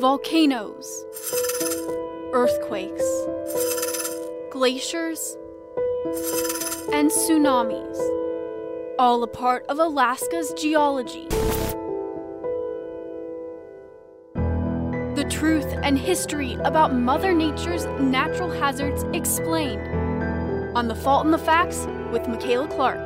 Volcanoes, earthquakes, glaciers, and tsunamis, all a part of Alaska's geology. The truth and history about Mother Nature's natural hazards explained on The Fault in the Facts with Makayla Clark.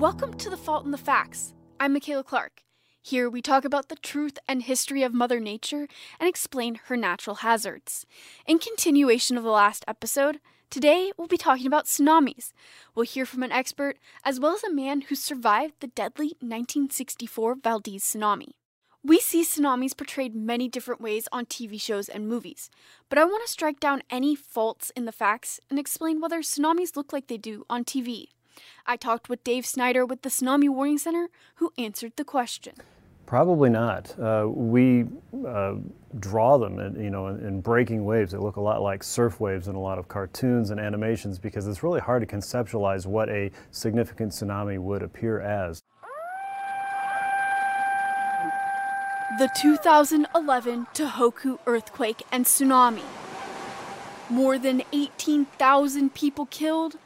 Welcome to The Fault in the Facts. I'm Makayla Clark. Here we talk about the truth and history of Mother Nature and explain her natural hazards. In continuation of the last episode, today we'll be talking about tsunamis. We'll hear from an expert as well as a man who survived the deadly 1964 Valdez tsunami. We see tsunamis portrayed many different ways on TV shows and movies, but I want to strike down any faults in the facts and explain whether tsunamis look like they do on TV. I talked with Dave Snyder with the Tsunami Warning Center, who answered the question. Probably not. Uh, we uh, draw them, in, you know, in, in, breaking waves. They look a lot like surf waves in a lot of cartoons and animations because it's really hard to conceptualize what a significant tsunami would appear as. The 2011 Tohoku earthquake and tsunami. More than 18,000 people killed,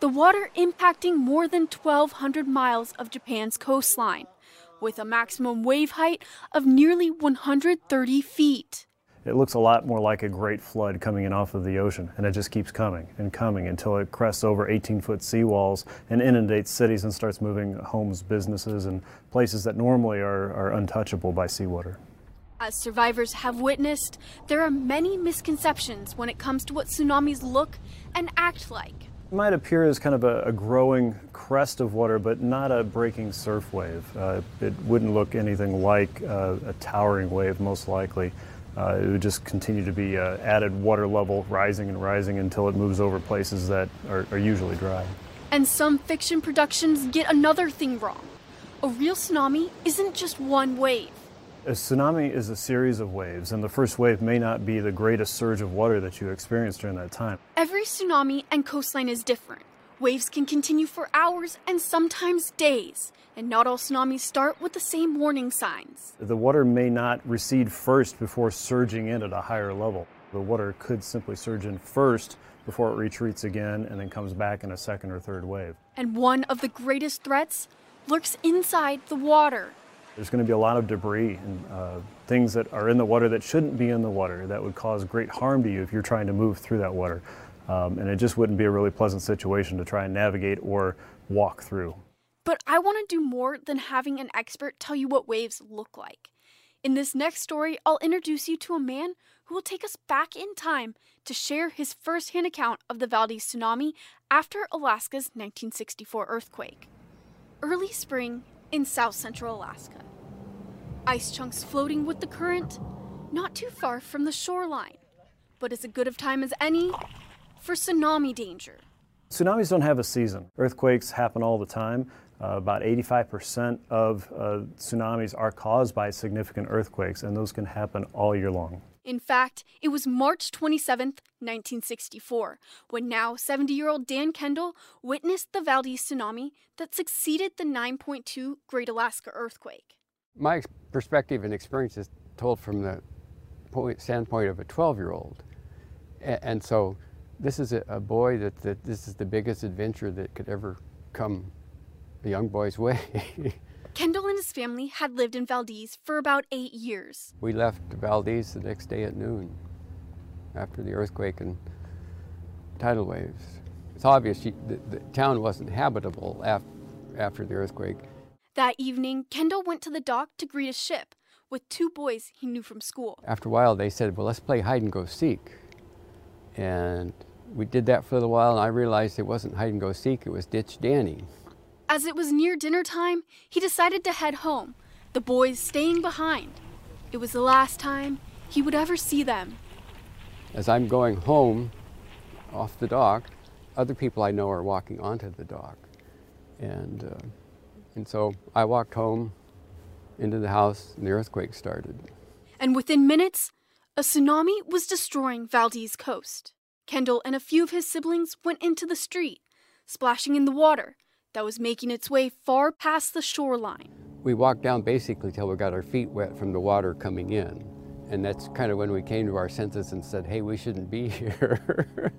the water impacting more than 1,200 miles of Japan's coastline, with a maximum wave height of nearly 130 feet. It looks a lot more like a great flood coming in off of the ocean, and it just keeps coming and coming until it crests over 18 foot seawalls and inundates cities and starts moving homes, businesses, and places that normally are, are untouchable by seawater. As survivors have witnessed, there are many misconceptions when it comes to what tsunamis look and act like. It might appear as kind of a, a growing crest of water, but not a breaking surf wave. Uh, it wouldn't look anything like uh, a towering wave, most likely. Uh, it would just continue to be uh, added water level rising and rising until it moves over places that are, are usually dry. And some fiction productions get another thing wrong. A real tsunami isn't just one wave. A tsunami is a series of waves, and the first wave may not be the greatest surge of water that you experience during that time. Every tsunami and coastline is different. Waves can continue for hours and sometimes days, and not all tsunamis start with the same warning signs. The water may not recede first before surging in at a higher level. The water could simply surge in first before it retreats again and then comes back in a second or third wave. And one of the greatest threats lurks inside the water. There's going to be a lot of debris and uh, things that are in the water that shouldn't be in the water that would cause great harm to you if you're trying to move through that water. Um, and it just wouldn't be a really pleasant situation to try and navigate or walk through. But I want to do more than having an expert tell you what waves look like. In this next story, I'll introduce you to a man who will take us back in time to share his firsthand account of the Valdez tsunami after Alaska's 1964 earthquake. Early spring in south central Alaska ice chunks floating with the current, not too far from the shoreline, but as good of time as any for tsunami danger. Tsunamis don't have a season. Earthquakes happen all the time. Uh, about 85% of uh, tsunamis are caused by significant earthquakes, and those can happen all year long. In fact, it was March 27, 1964, when now 70 year old Dan Kendall witnessed the Valdez tsunami that succeeded the 9.2 Great Alaska earthquake my perspective and experience is told from the point, standpoint of a 12 year old. And, so this is a, boy that, that this is the biggest adventure that could ever come a young boy's way. Family had lived in Valdez for about eight years. We left Valdez the next day at noon after the earthquake and tidal waves. It's obvious the, the town wasn't habitable af, after the earthquake. That evening, Kendall went to the dock to greet a ship with two boys he knew from school. After a while, they said, Well, let's play hide and go seek. And we did that for a little while, and I realized it wasn't hide and go seek, it was ditch Danny. As it was near dinner time, he decided to head home, the boys staying behind. It was the last time he would ever see them. As I'm going home off the dock, other people I know are walking onto the dock. And, uh, and so I walked home into the house, and the earthquake started. And within minutes, a tsunami was destroying Valdez coast. Kendall and a few of his siblings went into the street, splashing in the water that was making its way far past the shoreline. We walked down basically till we got our feet wet from the water coming in. And that's kind of when we came to our senses and said, hey, we shouldn't be here.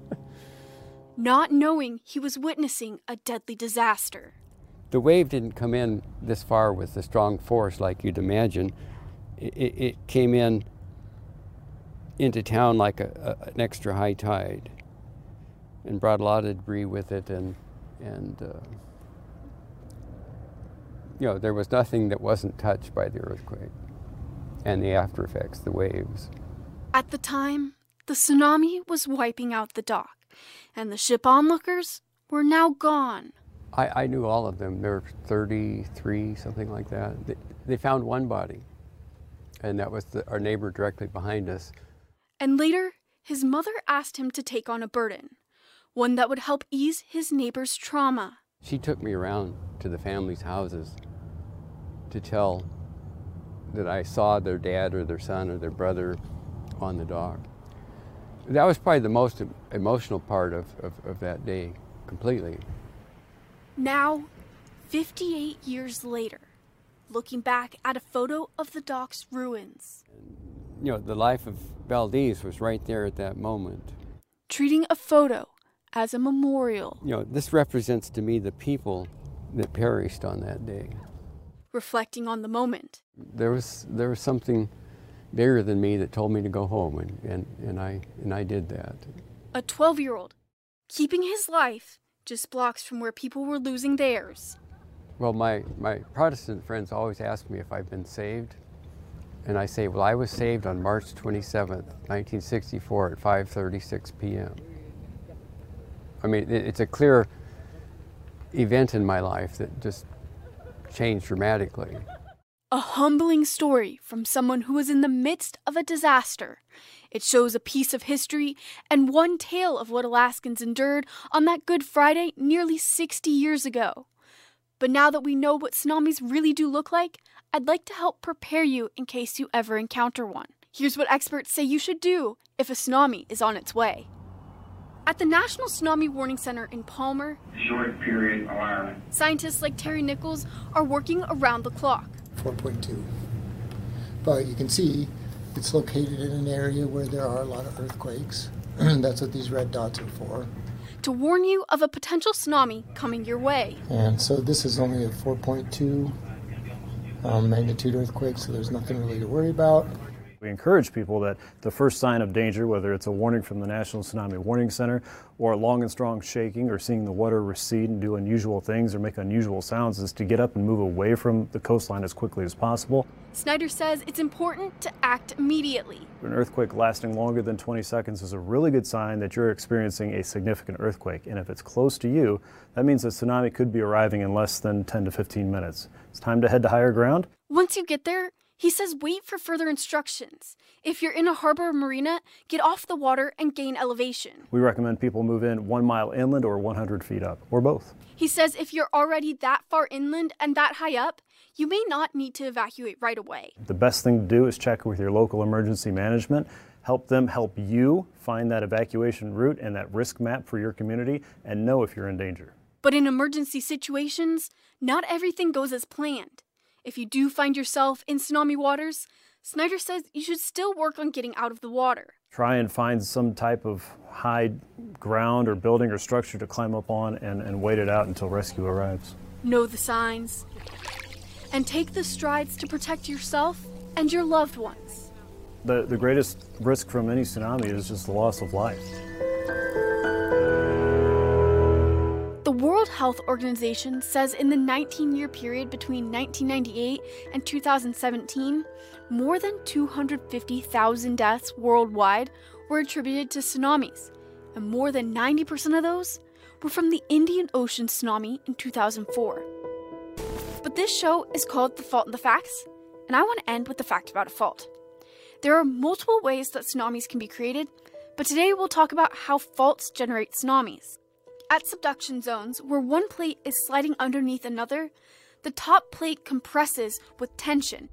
Not knowing he was witnessing a deadly disaster. The wave didn't come in this far with a strong force like you'd imagine. It, it came in into town like a, a, an extra high tide and brought a lot of debris with it and and uh, you know there was nothing that wasn't touched by the earthquake and the after effects the waves. At the time the tsunami was wiping out the dock and the ship onlookers were now gone. I, I knew all of them. There were 33 something like that. They, they found one body and that was the, our neighbor directly behind us. And later, his mother asked him to take on a burden, one that would help ease his neighbor's trauma. She took me around to the family's houses to tell that I saw their dad or their son or their brother on the dock. That was probably the most emotional part of, of, of that day, completely. Now, 58 years later, looking back at a photo of the dock's ruins. You know, the life of Valdez was right there at that moment. Treating a photo as a memorial. You know, this represents to me the people that perished on that day. Reflecting on the moment. There was there was something bigger than me that told me to go home and, and, and I and I did that. A twelve year old keeping his life just blocks from where people were losing theirs. Well my, my Protestant friends always ask me if I've been saved. And I say, well, I was saved on March 27th, 1964 at 5.36 p.m. I mean, it's a clear event in my life that just changed dramatically. A humbling story from someone who was in the midst of a disaster. It shows a piece of history and one tale of what Alaskans endured on that Good Friday nearly 60 years ago. But now that we know what tsunamis really do look like, I'd like to help prepare you in case you ever encounter one. Here's what experts say you should do if a tsunami is on its way. At the National Tsunami Warning Center in Palmer, short period alarm. Scientists like Terry Nichols are working around the clock. 4.2. But you can see it's located in an area where there are a lot of earthquakes. That's what these red dots are for. To warn you of a potential tsunami coming your way. And so this is only a 4.2 um, magnitude earthquake, so there's nothing really to worry about. We encourage people that the first sign of danger, whether it's a warning from the National Tsunami Warning Center or a long and strong shaking or seeing the water recede and do unusual things or make unusual sounds, is to get up and move away from the coastline as quickly as possible. Snyder says it's important to act immediately. An earthquake lasting longer than 20 seconds is a really good sign that you're experiencing a significant earthquake. And if it's close to you, that means a tsunami could be arriving in less than 10 to 15 minutes. It's time to head to higher ground. Once you get there, he says wait for further instructions. If you're in a harbor or marina, get off the water and gain elevation. We recommend people move in one mile inland or 100 feet up, or both. He says if you're already that far inland and that high up, you may not need to evacuate right away. The best thing to do is check with your local emergency management. Help them help you find that evacuation route and that risk map for your community and know if you're in danger. But in emergency situations, not everything goes as planned. If you do find yourself in tsunami waters, Snyder says you should still work on getting out of the water. Try and find some type of high ground or building or structure to climb up on and, and wait it out until rescue arrives. Know the signs and take the strides to protect yourself and your loved ones. The, the greatest risk from any tsunami is just the loss of life. World Health Organization says in the 19 year period between 1998 and 2017, more than 250,000 deaths worldwide were attributed to tsunamis, and more than 90% of those were from the Indian Ocean tsunami in 2004. But this show is called The Fault in the Facts, and I want to end with the fact about a fault. There are multiple ways that tsunamis can be created, but today we'll talk about how faults generate tsunamis. At subduction zones, where one plate is sliding underneath another, the top plate compresses with tension.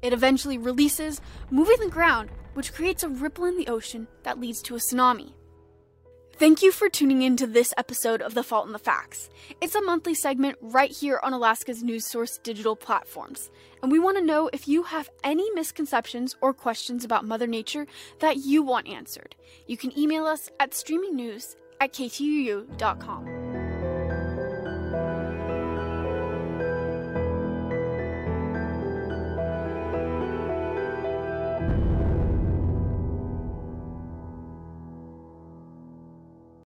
It eventually releases, moving the ground, which creates a ripple in the ocean that leads to a tsunami. Thank you for tuning in to this episode of The Fault in the Facts. It's a monthly segment right here on Alaska's News Source digital platforms. And we want to know if you have any misconceptions or questions about Mother Nature that you want answered. You can email us at streamingnews at ktuu.com.